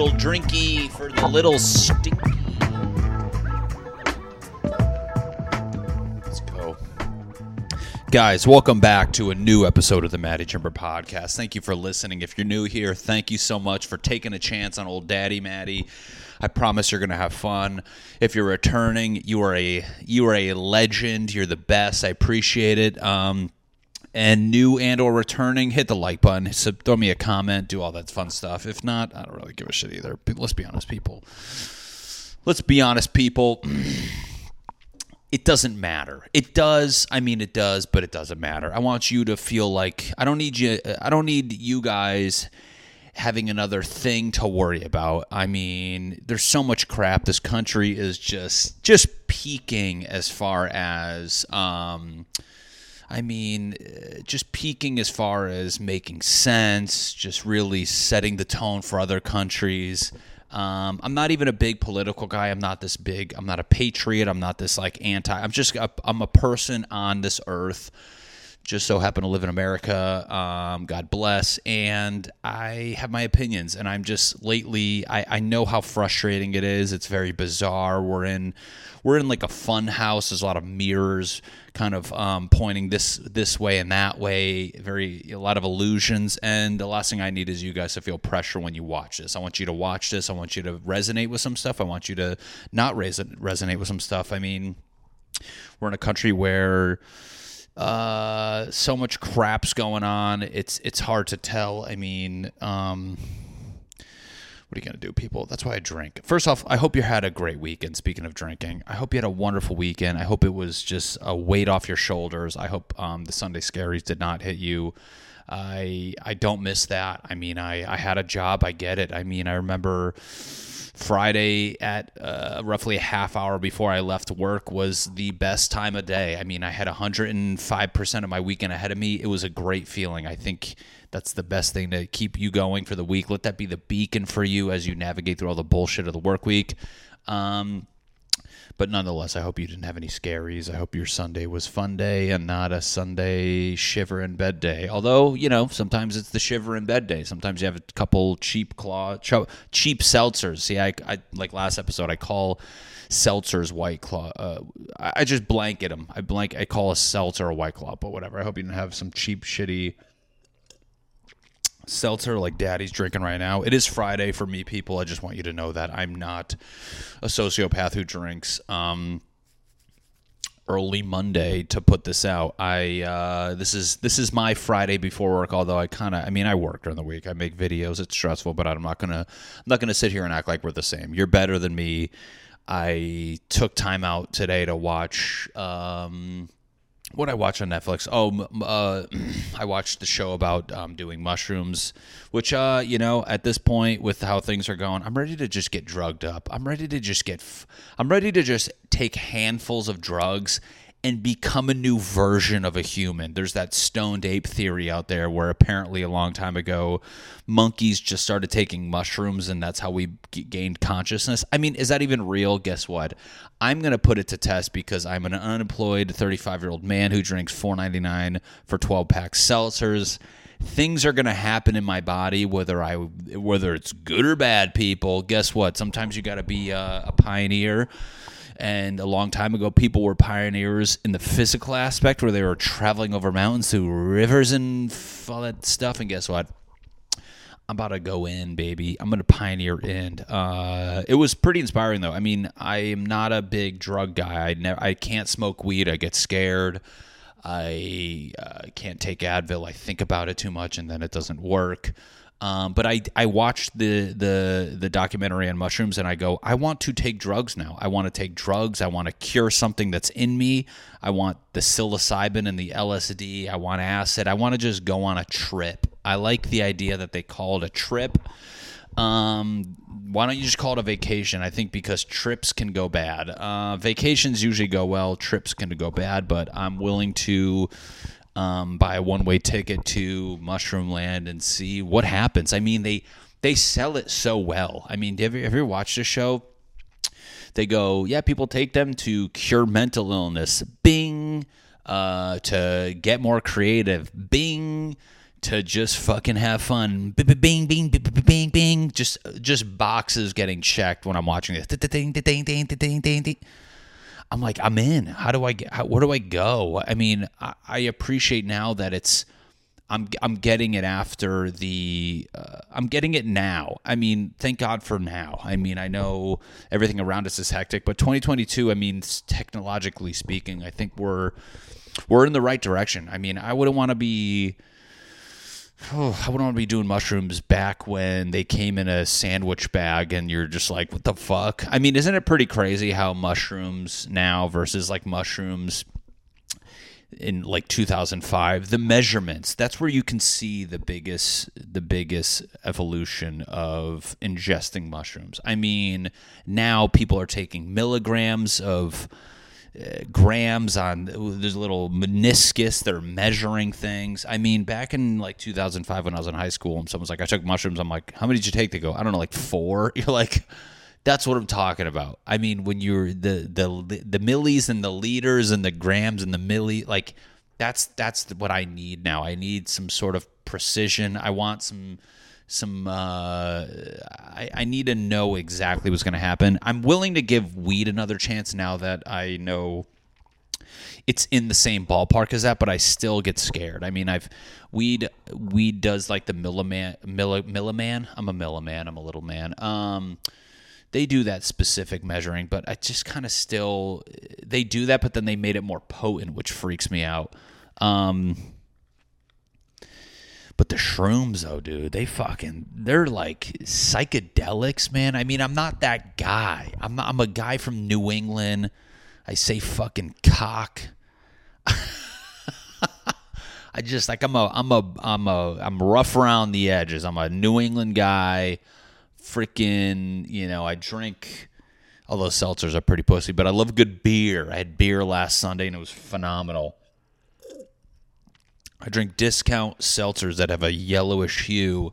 little drinky for the little stinky. Let's go. Guys, welcome back to a new episode of the Matty Chimber Podcast. Thank you for listening. If you're new here, thank you so much for taking a chance on old Daddy Matty. I promise you're going to have fun. If you're returning, you are a you are a legend. You're the best. I appreciate it. Um, and new and or returning, hit the like button. So throw me a comment. Do all that fun stuff. If not, I don't really give a shit either. Let's be honest, people. Let's be honest, people. it doesn't matter. It does. I mean, it does, but it doesn't matter. I want you to feel like I don't need you. I don't need you guys having another thing to worry about. I mean, there's so much crap. This country is just just peaking as far as um I mean, uh, just peaking as far as making sense, just really setting the tone for other countries. Um, I'm not even a big political guy. I'm not this big. I'm not a patriot. I'm not this like anti. I'm just a, I'm a person on this earth just so happen to live in America. Um, God bless. And I have my opinions. And I'm just lately, I, I know how frustrating it is. It's very bizarre. We're in, we're in like a fun house. There's a lot of mirrors kind of um, pointing this this way and that way. Very a lot of illusions. And the last thing I need is you guys to feel pressure when you watch this. I want you to watch this. I want you to resonate with some stuff. I want you to not resonate with some stuff. I mean, we're in a country where uh, so much crap's going on. It's it's hard to tell. I mean, um, what are you gonna do, people? That's why I drink. First off, I hope you had a great weekend. Speaking of drinking, I hope you had a wonderful weekend. I hope it was just a weight off your shoulders. I hope um, the Sunday scaries did not hit you. I I don't miss that. I mean, I I had a job. I get it. I mean, I remember Friday at uh, roughly a half hour before I left work was the best time of day. I mean, I had 105% of my weekend ahead of me. It was a great feeling. I think that's the best thing to keep you going for the week. Let that be the beacon for you as you navigate through all the bullshit of the work week. Um, but nonetheless, I hope you didn't have any scaries. I hope your Sunday was fun day and not a Sunday shiver in bed day. Although, you know, sometimes it's the shiver in bed day. Sometimes you have a couple cheap claw, cheap seltzers. See, I, I like last episode, I call seltzers white claw. Uh, I just blanket them. I blank. I call a seltzer a white claw, but whatever. I hope you didn't have some cheap, shitty seltzer like daddy's drinking right now. It is Friday for me, people. I just want you to know that I'm not a sociopath who drinks. Um, early Monday to put this out. I uh, this is this is my Friday before work. Although I kind of, I mean, I work during the week. I make videos. It's stressful, but I'm not gonna I'm not gonna sit here and act like we're the same. You're better than me. I took time out today to watch. Um, what I watch on Netflix? Oh, uh, I watched the show about um, doing mushrooms, which, uh, you know, at this point with how things are going, I'm ready to just get drugged up. I'm ready to just get, I'm ready to just take handfuls of drugs and become a new version of a human. There's that stoned ape theory out there where apparently a long time ago, monkeys just started taking mushrooms and that's how we gained consciousness. I mean, is that even real? Guess what? I'm going to put it to test because I'm an unemployed 35 year old man who drinks 4.99 for 12 pack seltzers. Things are going to happen in my body, whether I whether it's good or bad. People, guess what? Sometimes you got to be a, a pioneer and a long time ago, people were pioneers in the physical aspect where they were traveling over mountains through rivers and all that stuff. And guess what? I'm about to go in, baby. I'm going to pioneer in. Uh, it was pretty inspiring, though. I mean, I am not a big drug guy. I never, I can't smoke weed. I get scared. I uh, can't take Advil. I think about it too much, and then it doesn't work. Um, but I I watched the the the documentary on mushrooms and I go I want to take drugs now. I want to take drugs. I want to cure something that's in me. I want the psilocybin and the LSD. I want acid. I want to just go on a trip. I like the idea that they call it a trip. Um, why don't you just call it a vacation? I think because trips can go bad. Uh, vacations usually go well. Trips can go bad, but I'm willing to um, buy a one way ticket to Mushroom Land and see what happens. I mean, they they sell it so well. I mean, have you ever watched the show? They go, yeah, people take them to cure mental illness. Bing. Uh, to get more creative. Bing to just fucking have fun. Bing, bing, bing, bing, bing, bing. Just, just boxes getting checked when I'm watching this. I'm like, I'm in. How do I get? How, where do I go? I mean, I, I appreciate now that it's. I'm I'm getting it after the uh, I'm getting it now. I mean, thank God for now. I mean, I know everything around us is hectic, but 2022, I mean, technologically speaking, I think we're we're in the right direction. I mean, I wouldn't want to be oh, I wouldn't want to be doing mushrooms back when they came in a sandwich bag and you're just like, what the fuck? I mean, isn't it pretty crazy how mushrooms now versus like mushrooms in like 2005 the measurements that's where you can see the biggest the biggest evolution of ingesting mushrooms i mean now people are taking milligrams of uh, grams on there's a little meniscus they're measuring things i mean back in like 2005 when i was in high school and someone's like i took mushrooms i'm like how many did you take they go i don't know like four you're like that's what I'm talking about. I mean, when you're the the the millis and the liters and the grams and the milli, like that's that's what I need now. I need some sort of precision. I want some some uh, I, I need to know exactly what's going to happen. I'm willing to give weed another chance now that I know it's in the same ballpark as that, but I still get scared. I mean, I've weed weed does like the milliman milliman. I'm a milliman. I'm a little man. Um, they do that specific measuring, but I just kind of still they do that, but then they made it more potent, which freaks me out. Um, but the shrooms, though, dude, they fucking they're like psychedelics, man. I mean, I'm not that guy. I'm not, I'm a guy from New England. I say fucking cock. I just like I'm a I'm a I'm a I'm rough around the edges. I'm a New England guy freaking, you know, I drink although seltzers are pretty pussy, but I love good beer. I had beer last Sunday and it was phenomenal. I drink discount seltzers that have a yellowish hue,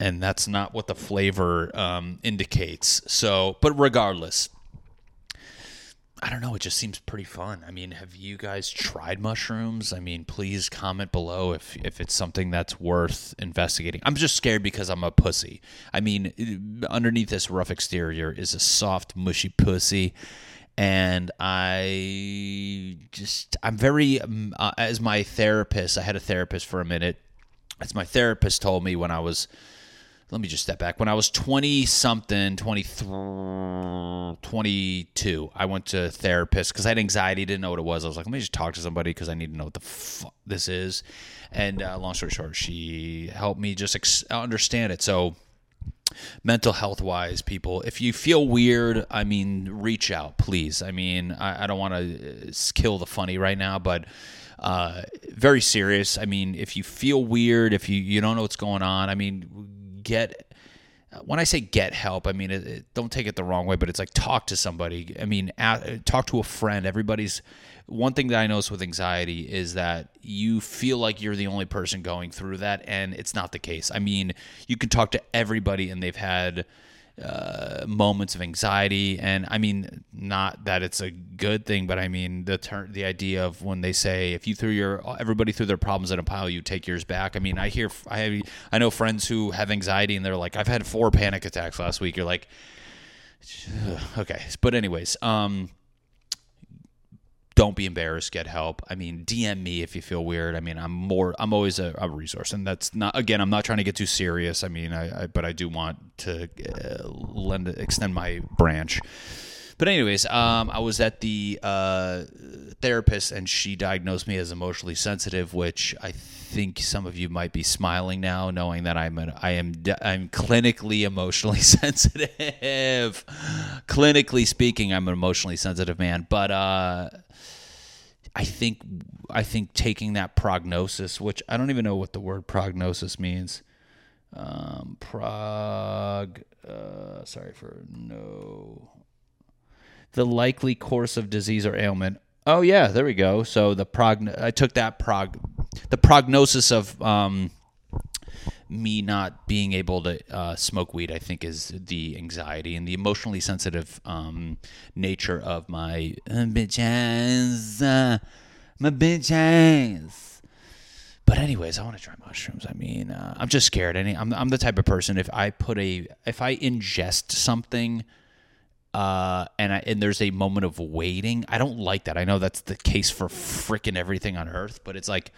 and that's not what the flavor um, indicates. So, but regardless, I don't know. It just seems pretty fun. I mean, have you guys tried mushrooms? I mean, please comment below if if it's something that's worth investigating. I'm just scared because I'm a pussy. I mean, underneath this rough exterior is a soft, mushy pussy, and I just I'm very um, uh, as my therapist. I had a therapist for a minute. As my therapist told me when I was let me just step back. When I was 20 something, 23, 22, I went to therapist because I had anxiety, didn't know what it was. I was like, let me just talk to somebody because I need to know what the fuck this is. And uh, long story short, she helped me just ex- understand it. So, mental health wise, people, if you feel weird, I mean, reach out, please. I mean, I, I don't want to uh, kill the funny right now, but uh, very serious. I mean, if you feel weird, if you, you don't know what's going on, I mean, get when I say get help, I mean it, it, don't take it the wrong way, but it's like talk to somebody. I mean, at, talk to a friend. Everybody's one thing that I notice with anxiety is that you feel like you're the only person going through that, and it's not the case. I mean, you can talk to everybody, and they've had uh, moments of anxiety, and I mean, not that it's a good thing, but I mean the ter- the idea of when they say if you threw your everybody threw their problems in a pile, you take yours back. I mean, I hear I have, I know friends who have anxiety, and they're like, I've had four panic attacks last week. You're like, okay, but anyways, um don't be embarrassed get help. I mean dm me if you feel weird. I mean i'm more i'm always a, a resource and that's not again i'm not trying to get too serious. I mean i, I but i do want to uh, lend extend my branch but anyways um, i was at the uh, therapist and she diagnosed me as emotionally sensitive which i think some of you might be smiling now knowing that i'm an, i am i'm clinically emotionally sensitive clinically speaking i'm an emotionally sensitive man but uh I think I think taking that prognosis, which I don't even know what the word prognosis means. Um, prog. Uh, sorry for no. The likely course of disease or ailment. Oh yeah, there we go. So the prog. I took that prog. The prognosis of um, me not being able to uh, smoke weed, I think, is the anxiety and the emotionally sensitive um, nature of my uh, bitch ass, uh, my bitch ass. but anyways, I want to try mushrooms. I mean, uh, I'm just scared. I'm I'm the type of person if I put a if I ingest something, uh, and I and there's a moment of waiting, I don't like that. I know that's the case for freaking everything on earth, but it's like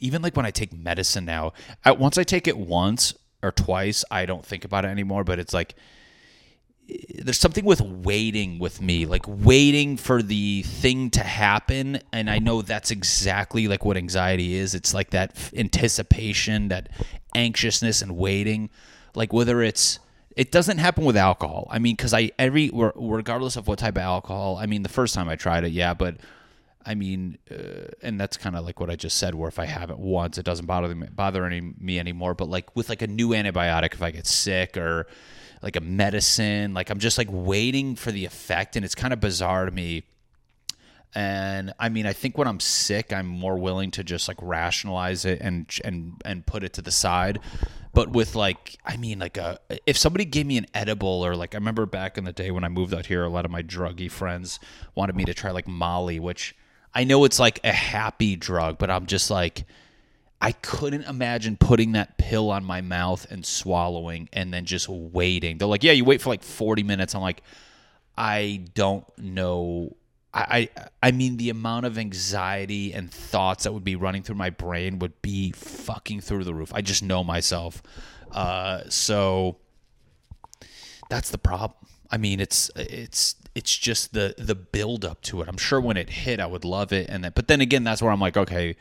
even like when I take medicine now, I, once I take it once or twice, I don't think about it anymore. But it's like there's something with waiting with me, like waiting for the thing to happen. And I know that's exactly like what anxiety is. It's like that anticipation, that anxiousness and waiting. Like whether it's, it doesn't happen with alcohol. I mean, because I, every, regardless of what type of alcohol, I mean, the first time I tried it, yeah, but I mean, uh, and that's kind of like what I just said, where if I have it once, it doesn't bother me, bother any, me anymore. But like with like a new antibiotic, if I get sick or, like a medicine. Like I'm just like waiting for the effect, and it's kind of bizarre to me. And I mean, I think when I'm sick, I'm more willing to just like rationalize it and and and put it to the side. But with like, I mean, like a if somebody gave me an edible or like I remember back in the day when I moved out here, a lot of my druggy friends wanted me to try like Molly, which I know it's like a happy drug, but I'm just like I couldn't imagine putting that pill on my mouth and swallowing and then just waiting. They're like, yeah, you wait for like 40 minutes. I'm like, I don't know. I, I, mean, the amount of anxiety and thoughts that would be running through my brain would be fucking through the roof. I just know myself. Uh, so that's the problem. I mean, it's it's it's just the the build up to it. I'm sure when it hit, I would love it, and then, but then again, that's where I'm like, okay,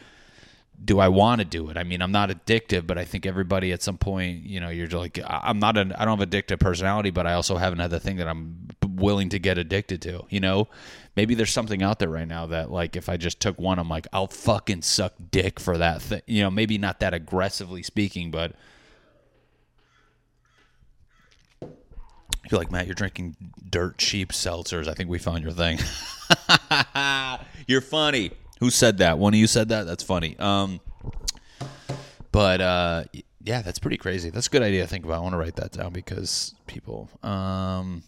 do I want to do it? I mean, I'm not addictive, but I think everybody at some point, you know, you're like, I'm not an, I don't have addictive personality, but I also haven't had the thing that I'm willing to get addicted to, you know? Maybe there's something out there right now that, like, if I just took one, I'm like, I'll fucking suck dick for that thing. You know, maybe not that aggressively speaking, but you're like, Matt, you're drinking dirt cheap seltzers. I think we found your thing. you're funny. Who said that? One of you said that. That's funny. Um, but uh, yeah, that's pretty crazy. That's a good idea to think about. I want to write that down because people. Um,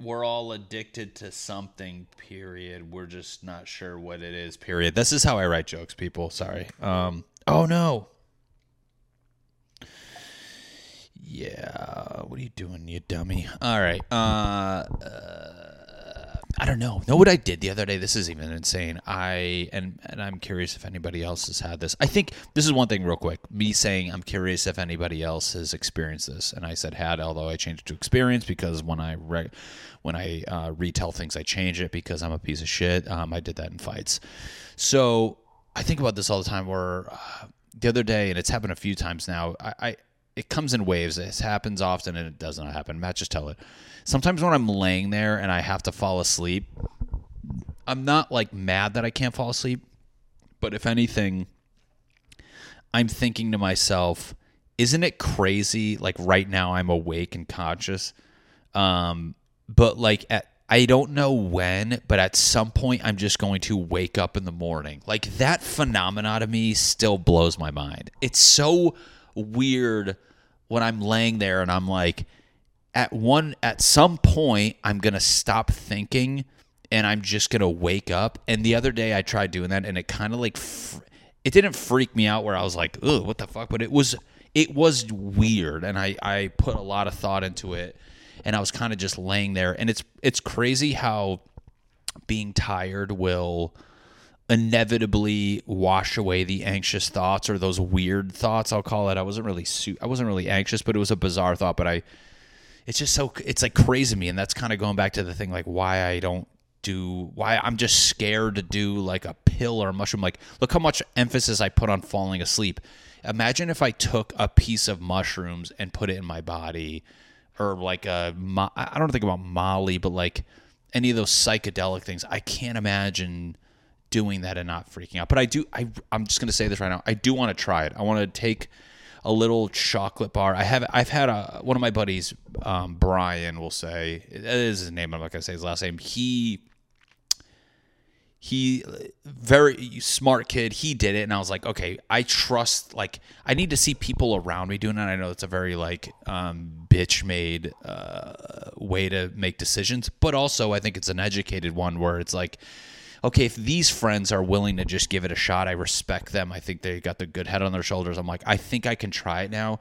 we're all addicted to something. Period. We're just not sure what it is. Period. This is how I write jokes, people. Sorry. Um, oh no. Yeah. What are you doing, you dummy? All right. Uh, don't know. Know what I did the other day? This is even insane. I and and I'm curious if anybody else has had this. I think this is one thing real quick. Me saying I'm curious if anybody else has experienced this, and I said had, although I changed it to experience because when I re- when I uh, retell things, I change it because I'm a piece of shit. Um, I did that in fights. So I think about this all the time. Where uh, the other day, and it's happened a few times now. I, I it comes in waves. It happens often, and it does not happen. Matt, just tell it sometimes when I'm laying there and I have to fall asleep, I'm not like mad that I can't fall asleep, but if anything, I'm thinking to myself, isn't it crazy? Like right now, I'm awake and conscious, um, but like at I don't know when, but at some point, I'm just going to wake up in the morning. Like that phenomena to me still blows my mind. It's so weird when I'm laying there and I'm like, at one at some point I'm to stop thinking and I'm just to wake up. And the other day I tried doing that and it kind of like fr- it didn't freak me out where I was like, "Ugh, what the fuck?" but it was it was weird and I I put a lot of thought into it and I was kind of just laying there and it's it's crazy how being tired will inevitably wash away the anxious thoughts or those weird thoughts I'll call it. I wasn't really su- I wasn't really anxious, but it was a bizarre thought, but I it's just so it's like crazy me and that's kind of going back to the thing like why i don't do why i'm just scared to do like a pill or a mushroom. Like look how much emphasis i put on falling asleep. Imagine if i took a piece of mushrooms and put it in my body or like a i don't think about molly but like any of those psychedelic things. I can't imagine doing that and not freaking out but i do i i'm just to say this right now i do want to try it i want to take a little chocolate bar. I have I've had a one of my buddies, um, Brian, will say that is his name. I'm not gonna say his last name. He he very smart kid he did it and i was like okay i trust like i need to see people around me doing it i know it's a very like um, bitch made uh, way to make decisions but also i think it's an educated one where it's like okay, if these friends are willing to just give it a shot, I respect them. I think they got the good head on their shoulders. I'm like, I think I can try it now.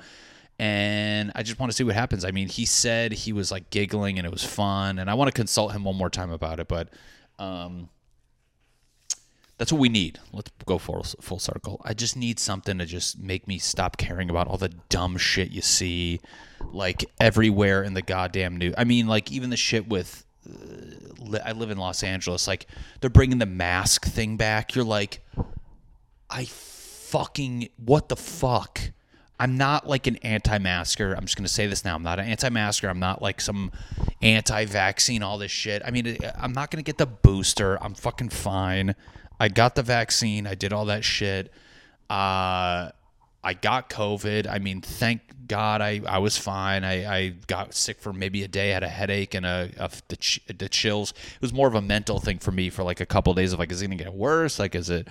And I just want to see what happens. I mean, he said he was like giggling and it was fun. And I want to consult him one more time about it. But um, that's what we need. Let's go full, full circle. I just need something to just make me stop caring about all the dumb shit you see like everywhere in the goddamn news. I mean, like even the shit with I live in Los Angeles. Like they're bringing the mask thing back. You're like, I fucking what the fuck. I'm not like an anti-masker. I'm just gonna say this now. I'm not an anti-masker. I'm not like some anti-vaccine. All this shit. I mean, I'm not gonna get the booster. I'm fucking fine. I got the vaccine. I did all that shit. Uh, I got COVID. I mean, thank God I, I was fine. I, I got sick for maybe a day, had a headache and a, a the, the chills. It was more of a mental thing for me for like a couple of days of like, is it going to get worse? Like, is it.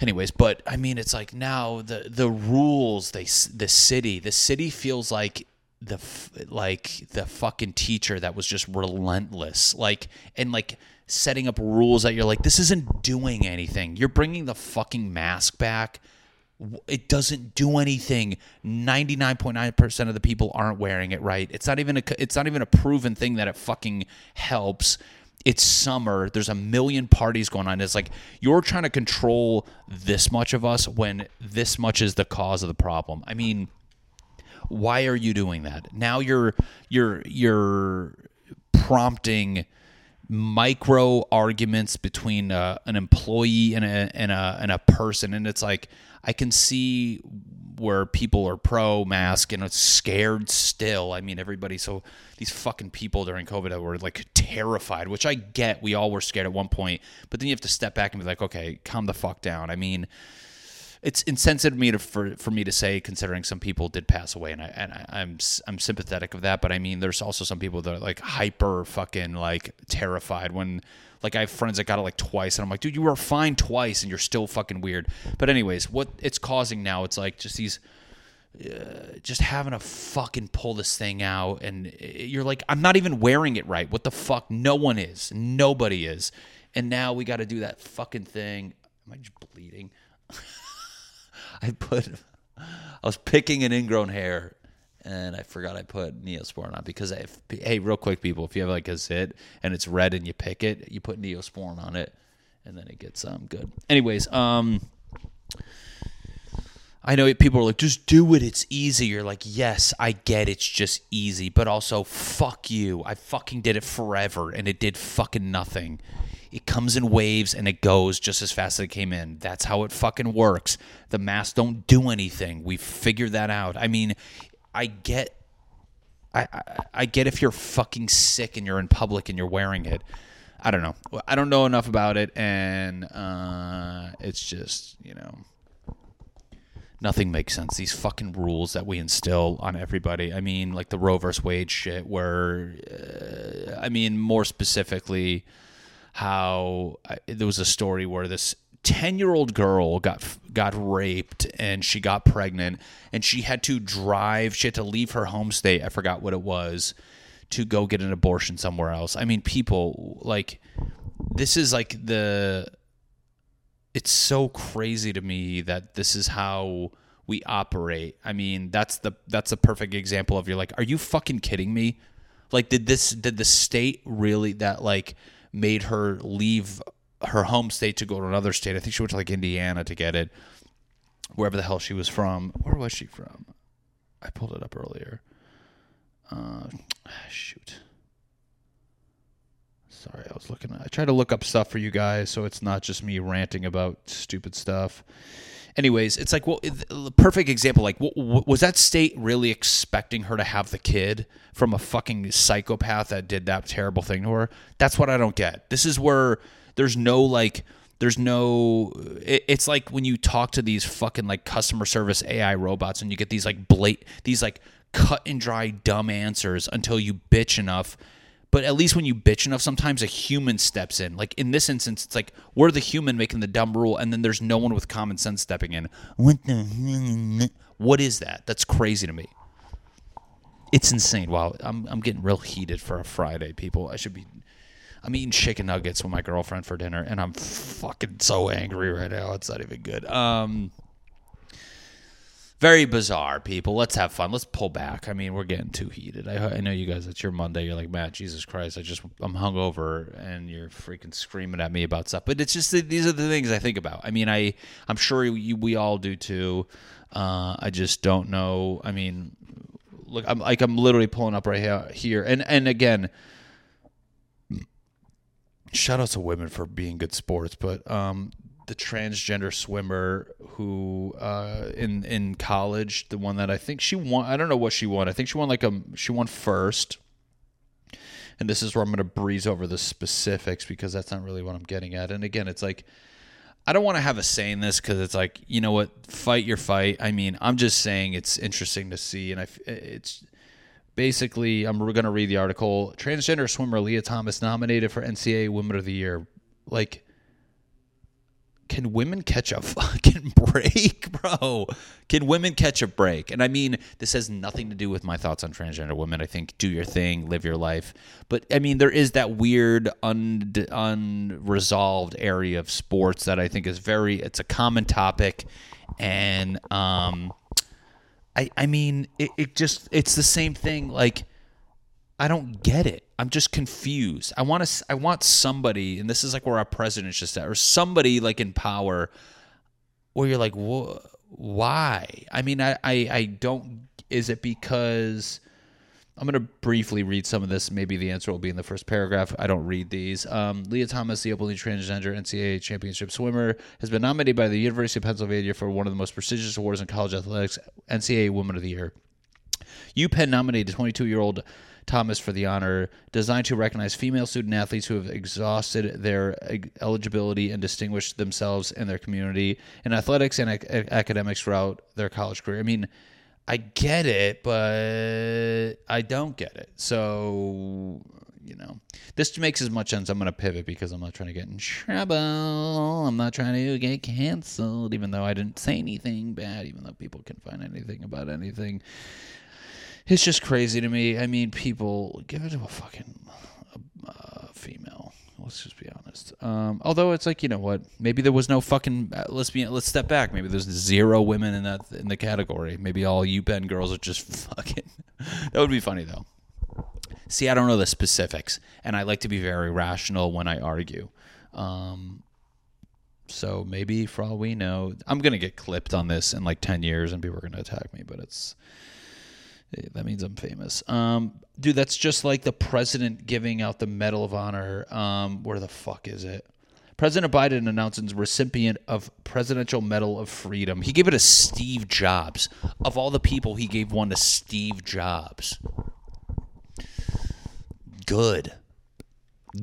Anyways, but I mean, it's like now the the rules they the city the city feels like the like the fucking teacher that was just relentless like and like setting up rules that you're like this isn't doing anything. You're bringing the fucking mask back it doesn't do anything. 99.9% of the people aren't wearing it right. It's not even a it's not even a proven thing that it fucking helps. It's summer. There's a million parties going on. It's like you're trying to control this much of us when this much is the cause of the problem. I mean why are you doing that? Now you're you're you're prompting micro arguments between uh, an employee and a, and a and a person. And it's like I can see where people are pro mask and it's scared still. I mean, everybody. So these fucking people during COVID were like terrified, which I get. We all were scared at one point, but then you have to step back and be like, okay, calm the fuck down. I mean, it's insensitive me to for, for me to say, considering some people did pass away, and I and I, I'm I'm sympathetic of that. But I mean, there's also some people that are like hyper fucking like terrified when like I have friends that got it like twice, and I'm like, dude, you were fine twice, and you're still fucking weird. But anyways, what it's causing now, it's like just these. Uh, just having to fucking pull this thing out and you're like i'm not even wearing it right what the fuck no one is nobody is and now we got to do that fucking thing am i just bleeding i put i was picking an ingrown hair and I forgot I put Neosporin on because if hey, real quick, people, if you have like a zit and it's red and you pick it, you put Neosporin on it, and then it gets um good. Anyways, um. I know people are like, just do it. It's easy. You're like, yes, I get it's just easy, but also, fuck you. I fucking did it forever and it did fucking nothing. It comes in waves and it goes just as fast as it came in. That's how it fucking works. The masks don't do anything. We figured that out. I mean, I get I, I, I get if you're fucking sick and you're in public and you're wearing it. I don't know. I don't know enough about it, and uh, it's just you know nothing makes sense. These fucking rules that we instill on everybody. I mean, like the Roe versus Wade shit, where uh, I mean, more specifically, how I, there was a story where this 10 year old girl got got raped and she got pregnant and she had to drive she had to leave her home state i forgot what it was to go get an abortion somewhere else. I mean people like this is like the it's so crazy to me that this is how we operate. I mean that's the that's a perfect example of you're like are you fucking kidding me? Like did this did the state really that like made her leave her home state to go to another state. I think she went to like Indiana to get it, wherever the hell she was from. Where was she from? I pulled it up earlier. Uh, shoot. Sorry, I was looking. I try to look up stuff for you guys so it's not just me ranting about stupid stuff. Anyways, it's like, well, the perfect example. Like, was that state really expecting her to have the kid from a fucking psychopath that did that terrible thing to her? That's what I don't get. This is where there's no like there's no it, it's like when you talk to these fucking like customer service AI robots and you get these like blate these like cut and dry dumb answers until you bitch enough but at least when you bitch enough sometimes a human steps in. Like in this instance it's like we're the human making the dumb rule and then there's no one with common sense stepping in. What the what is that? That's crazy to me. It's insane. Wow i'm, I'm getting real heated for a friday people. I should be I'm eating chicken nuggets with my girlfriend for dinner, and I'm fucking so angry right now. It's not even good. Um, very bizarre, people. Let's have fun. Let's pull back. I mean, we're getting too heated. I, I know you guys. It's your Monday. You're like, Matt, Jesus Christ, I just I'm hungover, and you're freaking screaming at me about stuff. But it's just these are the things I think about. I mean, I I'm sure you, we all do too. Uh, I just don't know. I mean, look, I'm like I'm literally pulling up right here, and and again, shout out to women for being good sports, but um, the transgender swimmer who uh, in in college, the one that I think she won. I don't know what she won. I think she won like a she won first. And this is where I'm going to breeze over the specifics because that's not really what I'm getting at. And again, it's like I don't want to have a say in this because it's like you know what, fight your fight. I mean, I'm just saying it's interesting to see, and I it's basically I'm going to read the article. Transgender swimmer Lia Thomas nominated for NCAA Women of the Year. Like can women catch a fucking break, bro? Can women catch a break? And I mean, this has nothing to do with my thoughts on transgender women. I think do your thing, live your life. But I mean, there is that weird un- unresolved area of sports that I think is very it's a common topic and um I I mean, it, it just it's the same thing like I don't get it. I'm just confused. I want to. I want somebody, and this is like where our president's just at, or somebody like in power, where you're like, why? I mean, I, I, I don't. Is it because? I'm going to briefly read some of this. Maybe the answer will be in the first paragraph. I don't read these. Um, Lia Thomas, the openly transgender NCAA championship swimmer, has been nominated by the University of Pennsylvania for one of the most prestigious awards in college athletics, NCAA Woman of the Year. UPenn nominated 22 year old Thomas for the honor, designed to recognize female student athletes who have exhausted their eligibility and distinguished themselves in their community in athletics and ac- academics throughout their college career. I mean, I get it, but I don't get it. So, you know, this makes as much sense. I'm going to pivot because I'm not trying to get in trouble. I'm not trying to get canceled, even though I didn't say anything bad, even though people can find anything about anything it's just crazy to me. I mean, people give it to a fucking uh, female. Let's just be honest. Um, although it's like you know what, maybe there was no fucking. Uh, let's be. Let's step back. Maybe there's zero women in that in the category. Maybe all UPenn girls are just fucking. that would be funny though. See, I don't know the specifics, and I like to be very rational when I argue. Um, so maybe for all we know, I'm gonna get clipped on this in like ten years, and people are gonna attack me. But it's that means I'm famous. Um, dude, that's just like the president giving out the Medal of Honor. Um, where the fuck is it? President Biden announces recipient of Presidential Medal of Freedom. He gave it to Steve Jobs. Of all the people, he gave one to Steve Jobs. Good.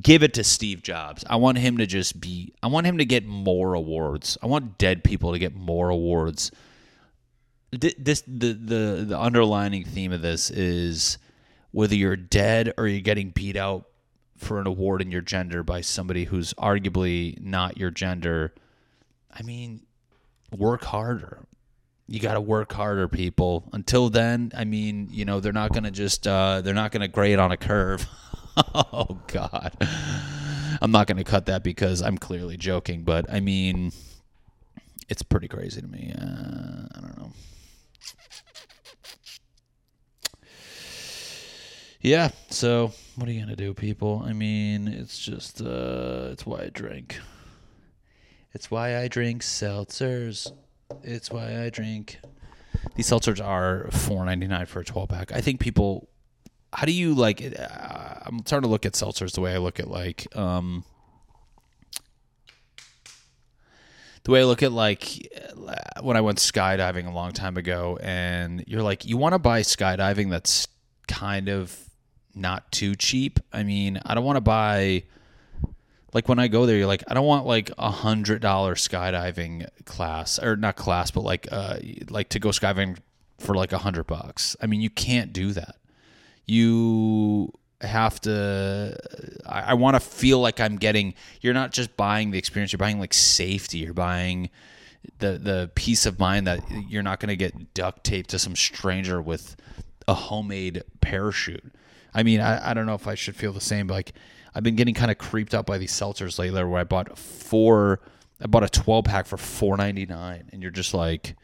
Give it to Steve Jobs. I want him to just be, I want him to get more awards. I want dead people to get more awards this the the the underlining theme of this is whether you're dead or you're getting beat out for an award in your gender by somebody who's arguably not your gender. I mean, work harder. You got to work harder, people. Until then, I mean, you know, they're not going to just uh, they're not going to grade on a curve. oh God, I'm not going to cut that because I'm clearly joking. But I mean, it's pretty crazy to me. Uh, I don't know. Yeah, so what are you gonna do, people? I mean, it's just uh, it's why I drink. It's why I drink seltzers. It's why I drink. These seltzers are four ninety nine for a twelve pack. I think people. How do you like? Uh, I'm starting to look at seltzers the way I look at like. Um, the way I look at like uh, when I went skydiving a long time ago, and you're like, you want to buy skydiving that's kind of not too cheap. I mean, I don't want to buy like when I go there, you're like, I don't want like a hundred dollar skydiving class or not class, but like uh like to go skydiving for like a hundred bucks. I mean, you can't do that. You have to I, I want to feel like I'm getting you're not just buying the experience, you're buying like safety, you're buying the the peace of mind that you're not going to get duct taped to some stranger with a homemade parachute. I mean, I, I don't know if I should feel the same, but like I've been getting kind of creeped out by these seltzers lately where I bought four I bought a 12 pack for 4.99 and you're just like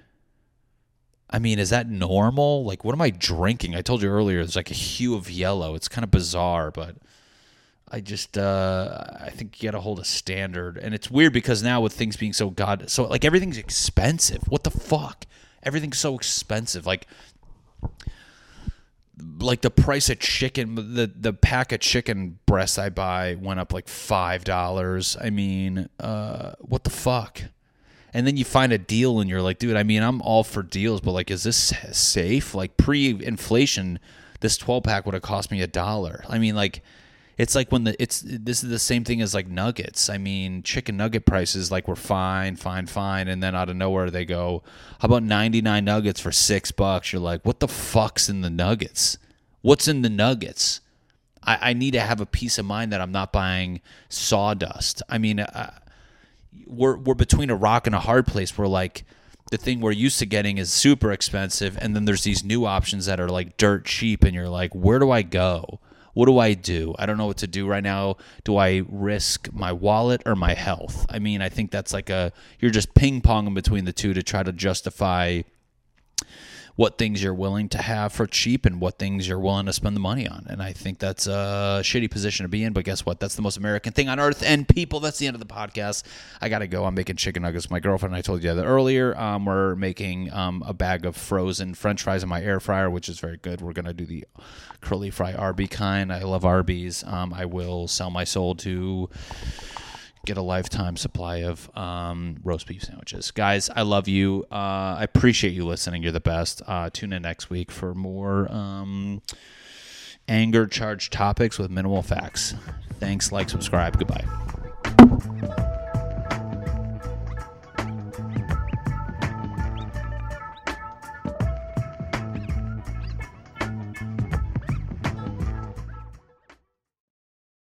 I mean, is that normal? Like what am I drinking? I told you earlier it's like a hue of yellow. It's kind of bizarre, but I just uh I think you got to hold a standard. And it's weird because now with things being so god so like everything's expensive. What the fuck? Everything's so expensive. Like like the price of chicken the the pack of chicken breasts I buy went up like five dollars. I mean, uh, what the fuck? And then you find a deal and you're like, dude, I mean, I'm all for deals, but like, is this safe? Like pre-inflation, this 12 pack would have cost me a dollar. I mean, like, it's like when the it's this is the same thing as like nuggets. I mean, chicken nugget prices like were fine, fine, fine, and then out of nowhere they go, how about 99 nuggets for 6 bucks? You're like, what the fuck's in the nuggets? What's in the nuggets? I, I need to have a peace of mind that I'm not buying sawdust. I mean, uh, we're we're between a rock and a hard place where like the thing we're used to getting is super expensive and then there's these new options that are like dirt cheap and you're like where do I go? What do I do? I don't know what to do right now. Do I risk my wallet or my health? I mean, I think that's like a you're just ping ponging between the two to try to justify what things you're willing to have for cheap and what things you're willing to spend the money on. And I think that's a shitty position to be in. But guess what? That's the most American thing on earth. And people, that's the end of the podcast. I got to go. I'm making chicken nuggets. My girlfriend and I told you that earlier. Um, we're making um, a bag of frozen French fries in my air fryer, which is very good. We're going to do the curly fry Arby kind. I love Arby's. Um, I will sell my soul to get a lifetime supply of um, roast beef sandwiches. Guys, I love you. Uh, I appreciate you listening. You're the best. Uh, tune in next week for more um, anger charged topics with minimal facts. Thanks, like, subscribe. Goodbye.